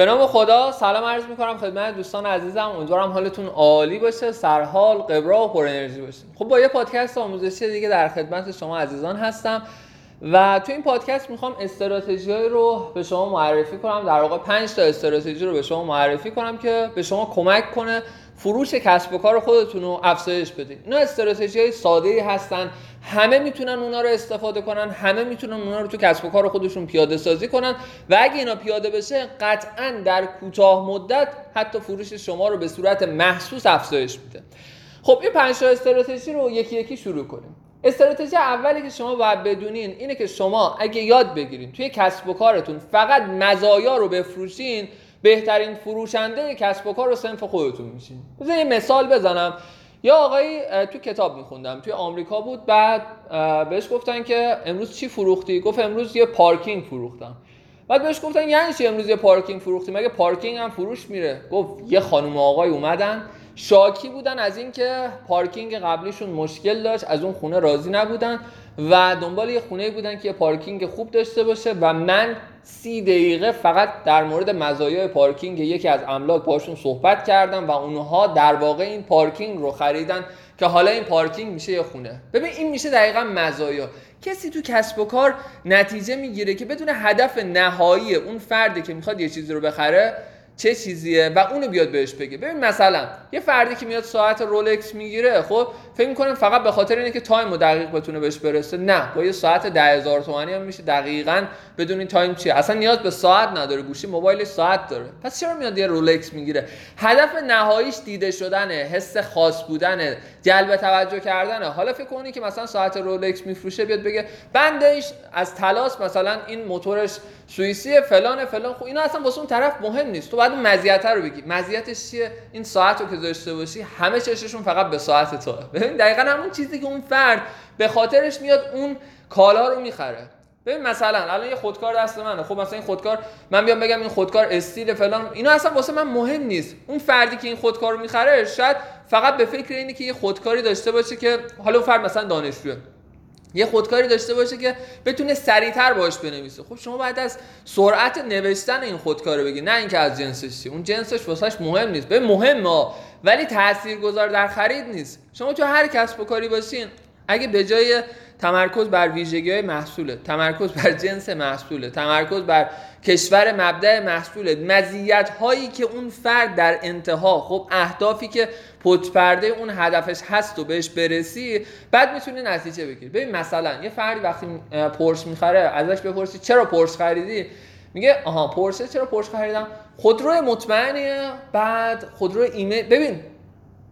به نام خدا سلام عرض می‌کنم خدمت دوستان عزیزم. امیدوارم حالتون عالی باشه سرحال قبرا و پر انرژی باشین خب با یه پادکست آموزشی دیگه در خدمت شما عزیزان هستم و تو این پادکست می‌خوام استراتژی رو به شما معرفی کنم. در واقع 5 تا استراتژی رو به شما معرفی کنم که به شما کمک کنه فروش کسب و کار خودتون رو افزایش بدین. اینا استراتژی های ساده هستن. همه می‌تونن اونا رو استفاده کنن. همه می‌تونن اونا رو تو کسب و کار خودشون پیاده سازی کنن. و اگه اینا پیاده بشه قطعا در کوتاه مدت حتی فروش شما رو به صورت محسوس افزایش میده. خب این پنج تا استراتژی رو یکی یکی شروع کنیم. استراتژی اولی که شما باید بدونین اینه که شما اگه یاد بگیرین توی کسب و کارتون فقط مزایا رو بفروشین بهترین فروشنده کسب و کار و سنف خودتون میشین. بذار یه مثال بزنم. یا آقایی تو کتاب میخوندم توی آمریکا بود بعد بهش گفتن که امروز چی فروختی؟ گفت امروز یه پارکینگ فروختم. بعد بهش گفتن یعنی چی امروز یه پارکینگ فروختی؟ مگه پارکینگ هم فروش میره؟ گفت یه خانم و آقای اومدن شاکی بودن از اینکه پارکینگ قبلیشون مشکل داشت از اون خونه راضی نبودن و دنبال یه خونه بودن که یه پارکینگ خوب داشته باشه و من سی دقیقه فقط در مورد مزایای پارکینگ یکی از املاک باشون صحبت کردم و اونها در واقع این پارکینگ رو خریدن که حالا این پارکینگ میشه یه خونه. ببین این میشه دقیقا مزایا. کسی تو کسب و کار نتیجه می‌گیره که بدونه هدف نهایی اون فردی که می‌خواد یه چیزی رو بخره چه چیزیه؟ و اونو بیاد بهش بگه. ببین مثلا یه فردی که میاد ساعت رولکس می‌گیره خب فکر می‌کنه فقط به خاطر اینه که time رو دقیق بتونه بهش برسه. نه با یه ساعت 10000 تومانی هم میشه دقیقا بدونی time چیه. اصلا نیاز به ساعت نداره. گوشی موبایل ساعت داره. پس چرا میاد یه رولکس می‌گیره؟ هدف نهاییش دیده شدنه حس خاص بودنه جلب توجه کردنه. حالا فکر کنی که مثلا ساعت رولکس میفروشه بیاد بگه بندش از تلاس مثلا این موتورش سوئیسی فلان فلان. خب اینا اصلا واسه اون طرف مهم نیست. تو اون مزیت رو بگی. مزیتش چیه؟ این ساعت رو که داشته باشی همه چششون فقط به ساعت تو ببین دقیقا همون چیزی که اون فرد به خاطرش میاد اون کالا رو می‌خره. ببین مثلا الان یه خودکار دست منه. خب مثلا این خودکار من بیام بگم این خودکار استیل فلان. اینا اصلا واسه من مهم نیست. اون فردی که این خودکار رو می‌خره شاید فقط به فکر اینه که یه خودکاری داشته باشه که حالا اون فرد مثلا دانشجوه. یه خودکاری داشته باشه که بتونه سریعتر باش بنویسه. خب شما بعد از سرعت نوشتن این خودکار بگی نه اینکه از جنسش اون جنسش واسهش مهم نیست. به مهمه ولی تاثیرگذار در خرید نیست. شما تو هر کسب و کاری باشین اگه به جای تمرکز بر ویژگی های محصوله تمرکز بر جنس محصوله تمرکز بر کشور مبدع محصوله. مزیت هایی که اون فرد در انتها خب اهدافی که پرده اون هدفش هست و بهش برسی بعد می‌تونی نتیجه بگیری. ببین مثلا یه فردی وقتی پورش می‌خره ازش بپرسی چرا پورش خریدی؟ میگه آها پورشه چرا پورش خریدم؟ خودروی مطمئنیه بعد خودرو ایمیل. ببین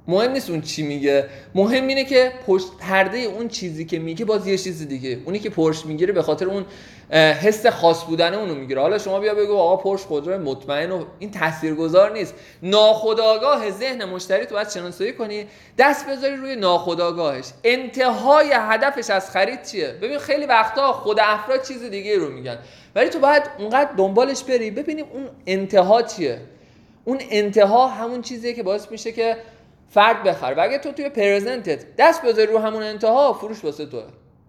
مهم نیست اون چی میگه. مهم اینه که پشت پرده اون چیزی که میگه باز یه چیز دیگه. اونی که پرش می‌گیره به خاطر اون حس خاص بودن اونو می‌گیره. حالا شما بیا بگو آقا پرش خودرو مطمئن و این تاثیرگذار نیست. ناخودآگاه ذهن مشتری تو باید شناسایی کنی. دست بذاری روی ناخودآگاهش. انتهای هدفش از خرید چیه؟ ببین خیلی وقتا خود افراد چیز دیگه رو میگن. ولی تو باید اونقدر دنبالش بری. ببینیم اون انتها چیه. اون انتها همون چیزیه که باعث میشه که فرد بخره. و اگه تو توی پرزنتت دست بذاری رو همون انتها فروش واسه توه.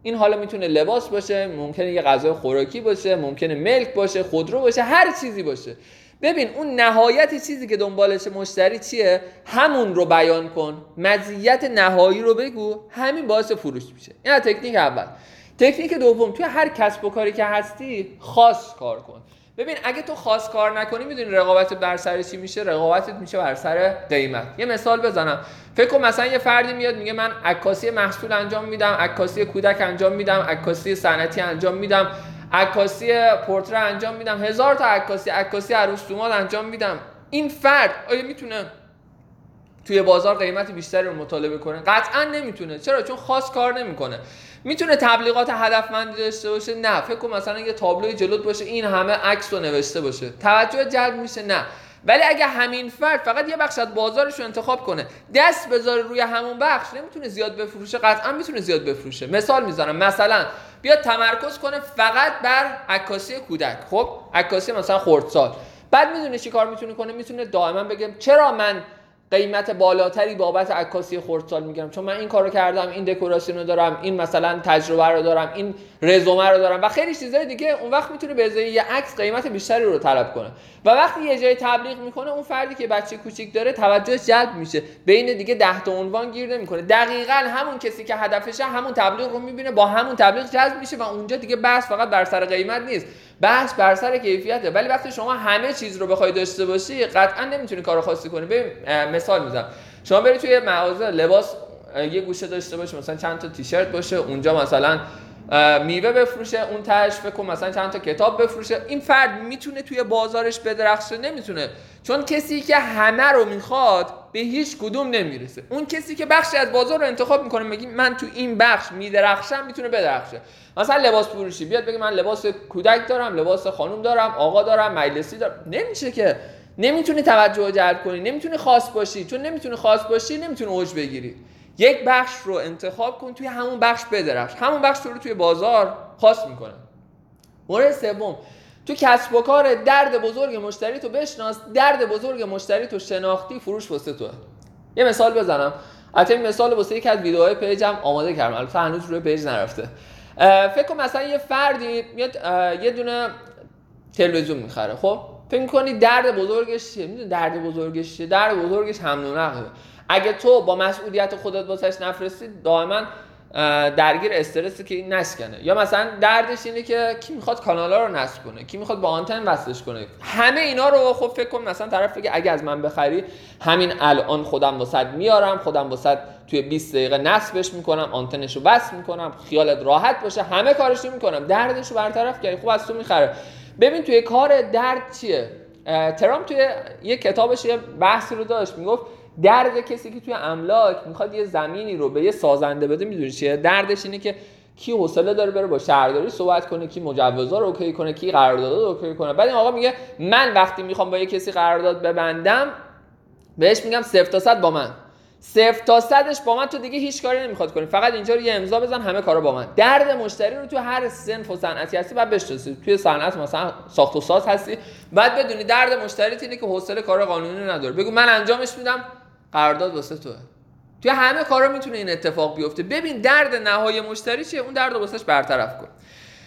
این حالا می‌تونه لباس باشه ممکنه یه غذای خوراکی باشه ممکنه ملک باشه خودرو باشه هر چیزی باشه. ببین اون نهایت چیزی که دنبالش مشتری چیه؟ همون رو بیان کن. مزیت نهایی رو بگو. همین باعث فروش میشه. این تکنیک اول. تکنیک دوم توی هر کسب و کاری که هستی خاص کار کن. ببین اگه تو خاص کار نکنی می‌دونی رقابت بر سر چی میشه؟ رقابتت میشه بر سر قیمت. یه مثال بزنم. فکر کن مثلا یه فردی میاد میگه من عکاسی محصول انجام میدم عکاسی کودک انجام میدم عکاسی صنعتی انجام میدم عکاسی پورتره انجام میدم هزار تا عکاسی عکاسی عروس انجام میدم. این فرد آیا می‌تونه توی بازار قیمت بیشتری رو مطالبه کنه قطعا نمی‌تونه. چرا؟ چون خاص کار نمی‌کنه. می‌تونه تبلیغات هدفمندی داشته باشه؟ نه. فکر کن مثلا یه تابلوی جلوت باشه این همه عکس رو نوشته باشه. توجه جلب میشه؟ نه. ولی اگه همین فرد فقط یه بخش از بازارش رو انتخاب کنه دست بذاره روی همون بخش نمی‌تونه زیاد بفروشه. قطعا می‌تونه زیاد بفروشه. مثال می‌زنم. مثلا بیاد تمرکز کنه فقط بر عکاسی کودک. خب؟ عکاسی مثلا خردسال. بعد می‌دونه چی کار می‌تونه کنه؟ می‌تونه دائما بگه چرا من قیمت بالاتری بابت عکاسی خردسال می‌گیرم. چون من این کارو کردم این دکوراسیون دارم این مثلا تجربه رو دارم این رزومه رو دارم و خیلی چیزای دیگه اون وقت می‌تونه به ازای یه عکس قیمت بیشتری رو طلب کنه. و وقتی یه جای تبلیغ می‌کنه اون فردی که بچه کوچیک داره توجهش جلب میشه. بین دیگه 10 تا عنوان گیر نمی‌کنه. دقیقا همون کسی که هدفشه همون تبلیغ رو می‌بینه با همون تبلیغ جذب میشه و اونجا دیگه بحث فقط بر سر قیمت نیست. بحث بر سر کیفیته ولی وقتی شما همه چیز رو بخوای داشته باشی قطعا نمی‌تونی کار خاصی کنی. ببین مثال می‌زنم. شما برید توی مغازه لباس یه گوشه داشته باشه مثلا چند تا تیشرت باشه اونجا مثلا میوه بفروشه اون تاش فکر مثلا چند تا کتاب بفروشه. این فرد می‌تونه توی بازارش بدرخشه؟ نمی‌تونه. چون کسی که همه رو می‌خواد به هیچ کدوم نمی‌رسه. اون کسی که بخشی از بازار رو انتخاب می‌کنه میگه من تو این بخش میدرخشم می‌تونه بدرخشه. مثلا لباس فروشی بیاد بگه من لباس کودک دارم لباس خانم دارم آقا دارم مجلسی دارم. نمیشه که. نمی‌تونی توجه جلب کنی نمی‌تونی خاص باشی. چون نمی‌تونی خاص باشی نمی‌تونی اوج بگیری. یک بخش رو انتخاب کن توی همون بخش بدرخش. همون بخش رو توی بازار خاص می‌کنه. مورد سوم تو کسب و کار درد بزرگ مشتری تو بشناس درد بزرگ مشتری تو شناختی فروش واسه توه. یه مثال بزنم. البته این مثال واسه یکی از ویدیوهای پیجم آماده کردم. البته هنوز روی پیج نرفته. فکر کن مثلا یه فردی میاد یه دونه تلویزیون می‌خره خب؟ فکر کنی درد بزرگش چیه؟ می‌دونی درد بزرگش چیه؟ درد بزرگش حمل اگه تو با مسئولیت خودت واسش نفرستی دائما درگیر استرسی که این نسکنه. یا مثلا دردش اینه که کی می‌خواد کانالا رو نصب کنه کی می‌خواد با آنتن وصلش کنه. همه اینا رو خب فکر کن مثلا طرف بگه اگه از من بخری همین الان خودم واسط میارم خودم واسط توی 20 دقیقه نصبش می‌کنم آنتنش رو وصل می‌کنم خیالت راحت باشه همه کارش رو می‌کنم. دردش رو برطرف کردی خب از تو می‌خره. ببین توی کار درد چیه؟ ترامپ توی یه کتابش یه بحثی رو داشت می‌گفت درد کسی که توی املاک می‌خواد یه زمینی رو به یه سازنده بده می‌دونی چیه؟ دردش اینه که کی حوصله داره بره با شهرداری صحبت کنه کی مجوزا رو OK کنه کی قرارداد رو OK کنه. بعد این آقا میگه من وقتی می‌خوام با یه کسی قرارداد ببندم بهش میگم صفر تا صد با من. صفر تا صدش با من تو دیگه هیچ کاری نمی‌خواد کنی. فقط اینجا رو یه امضا بزن همه کارا با من. درد مشتری رو تو هر صنف و صنعتی هستی باید بشناسی. توی صنعت مثلا ساخت و ساز هستی. بعد بدونی درد مشتری اینه که حوصله کار قانونی نداره. بگو من انجامش میدم قرارداد واسه توه. توی همه کارا می‌تونه این اتفاق بیفته. ببین درد نهایی مشتری چیه؟ اون درد واسش برطرف کن.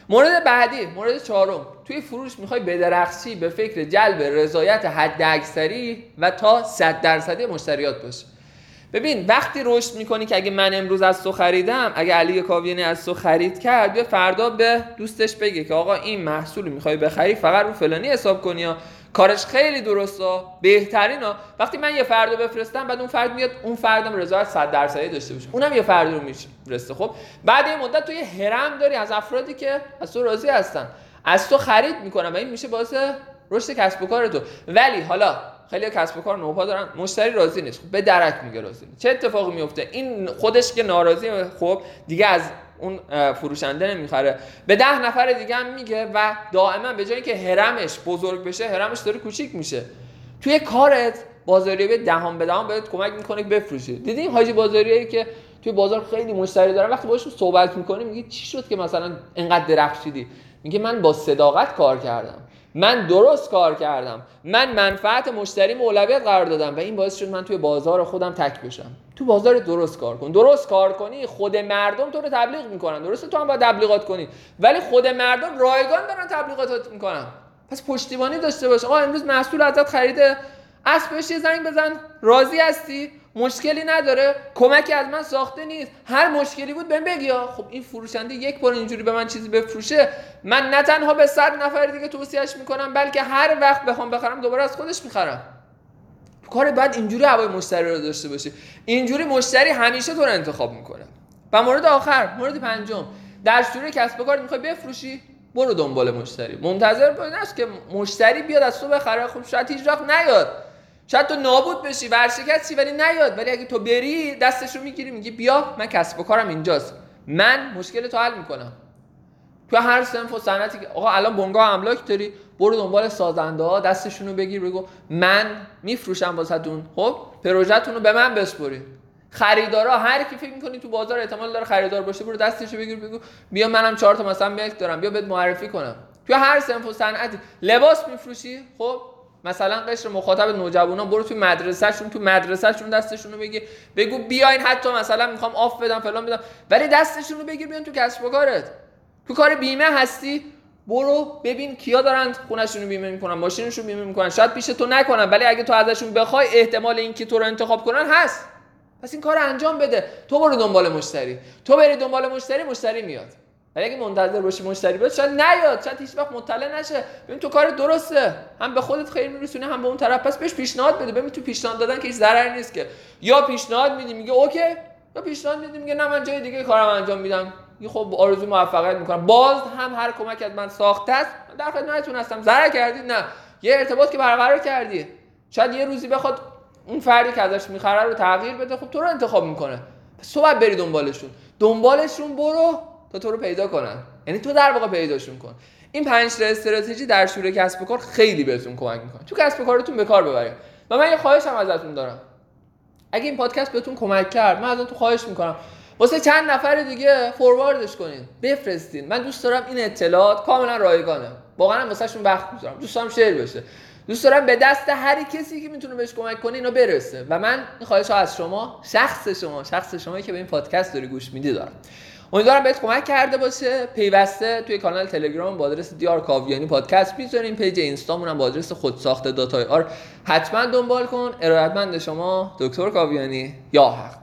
مورد بعدی مورد چهارم. توی فروش می‌خوای بدرخشی به فکر جلب رضایت حد اکثری و تا 100 درصدی مشتریات باشه. ببین وقتی رشد می‌کنی که اگه من امروز از تو خریدم اگه علی کاویانی از تو خرید کرد بیا فردا به دوستش بگه که آقا این محصول می‌خوای بخری فقط رو فلانی حساب کنی یا کارش خیلی درسته بهترین ها وقتی من یه فرد بفرستم بعد اون فرد میاد اون فردم رضایت 100 درصدی داشته باشه. اونم یه فرد رو میفرسته. خب بعد این مدت تو یه هرم داری از افرادی که از تو راضی هستن. از تو خرید می‌کنن و این میشه باعث رشد کسب و کار تو. ولی حالا خیلی کسب و کار نوپا دارن. مشتری راضی نیست. به درک میگه راضی نیست. چه اتفاقی میفته این خودش که ناراضی خب دیگه از اون فروشنده نمی‌خره. به ده نفر دیگه هم میگه و دائما به جایی که هرمش بزرگ بشه هرمش داره کوچیک میشه. توی کارت بازاریابی دهان به دهان بهت کمک می‌کنه که بفروشی. دیدین حاجی بازاریایی که توی بازار خیلی مشتری دارن؟ وقتی باهاشون صحبت می‌کنی میگه چی شد که مثلا اینقدر درخشیدی؟ میگه من با صداقت کار کردم. من درست کار کردم. من منفعت مشتری اولویت قرار دادم و این باعث شد من توی بازار خودم تک بشم. تو بازار درست کار کن. درست کار کنی خود مردم تو رو تبلیغ می‌کنن. درسته؟ تو هم باید تبلیغات کنی. ولی خود مردم رایگان دارن تبلیغات می‌کنن. پس پشتیبانی داشته باش. آقا امروز محصول ازت خریده. اسبش یه زنگ بزن. راضی هستی؟ مشکلی نداره. کمکی از من ساخته نیست. هر مشکلی بود بهم بگی. خب این فروشنده یک بار اینجوری به من چیزی بفروشه من نه تنها به صد نفر دیگه توصیهش می‌کنم بلکه هر وقت بخوام بخرم دوباره از خودش می‌خرم. کار بعد اینجوری هوای مشتری رو داشته باشی اینجوری مشتری همیشه تو رو انتخاب می‌کنه. و مورد آخر مورد پنجم در شروع کسب و کار می‌خوای بفروشی برو دنبال مشتری. منتظر باش که مشتری بیاد از تو بخره. خب شاید هیچ وقت نیاد. شاید تو نابود بشی ورشکست ولی نیاد. ولی اگه تو بری دستش رو می‌گیری میگی بیا من کسب و کارم اینجاست. من مشکل تو حل می‌کنم. تو هر سنف و صنعتی که آقا الان بنگاه املاک داری برو دنبال سازنده ها دستشون رو بگیر بگو من میفروشم واسهتون خب؟ پروژهتون رو به من بسپرید خریدارا هر کی فکر می‌کنی تو بازار احتمال داره خریدار باشه برو دستش رو بگیر بگو بیا منم چهار تا مثلا ملک دارم بیا بهت معرفی کنم. تو هر سنف و صنعتی لباس میفروشی؟ خب؟ مثلا قشر مخاطب نوجوانان برو توی مدرسهشون تو مدرسهشون دستشون رو بگیر بگو بیاین حتی مثلا می‌خوام آف بدم فلان بدم. ولی دستشون رو بگیر بیان تو کسب و کارت. تو کار بیمه هستی. برو ببین کیا دارن خونشون رو بیمه می‌کنن ماشینشون بیمه می‌کنن. شاید پیش تو نکنن ولی اگه تو ازشون بخوای احتمال اینکه تو رو انتخاب کنن هست. پس این کار انجام بده. تو برو دنبال مشتری. تو بری دنبال مشتری مشتری میاد. ولی اگه منتظر باشی مشتری بیاد شاید نیاد شاید هیچ وقت مطلع نشه. ببین تو کار درسته. هم به خودت خیر میرسونه هم به اون طرف. پس بهش پیشنهاد بده. ببین تو پیشنهاد دادن که هیچ ضرری نیست که. یا پیشنهاد میدی میگه اوکی. یا پیشنهاد میدی میگه نه من جای دیگه کارم انجام میدم. یه خب آرزو موفقیت می‌کنم. باز هم هر کمک از من ساخته است در خدمتتون هستم. ضرر کردید نه. یه ارتباط که برقرار کردی. شاید یه روزی بخواد اون فردی که ازش می‌خره رو تغییر بده. خب تو رو انتخاب می‌کنه. پس تو بری دنبالشون. دنبالشون برو. تا تو رو پیدا کنن. یعنی تو در واقع پیداشون کن. این پنج تا استراتژی در شوره کسب و کار خیلی بهتون کمک می‌کنه. تو کسب و کارتون به کار ببرید. و من یه خواهشم ازتون دارم. اگه این پادکست بهتون کمک کرد من ازتون خواهش می‌کنم. واسه چند نفر دیگه فورواردش کنین. بفرستین. من دوست دارم این اطلاعات کاملا رایگانه. واقعا واسهشون وقت می‌ذارم دوست دارم share بشه. دوست دارم به دست هر کسی که می‌تونه بهش کمک کنه اینو برسه. و من این خواهش از شما شخص شما شخص شما که به این پادکست داری گوش میدی دارم. امیدوارم بهت کمک کرده باشه. پیوسته توی کانال تلگرام با آدرس دیار کاویانی پادکست می‌ذاریم. page اینستامون هم با آدرس خودساخته dot ir. حتما دنبال کن. ارادتمند شما دکتر کاویانی یا حق.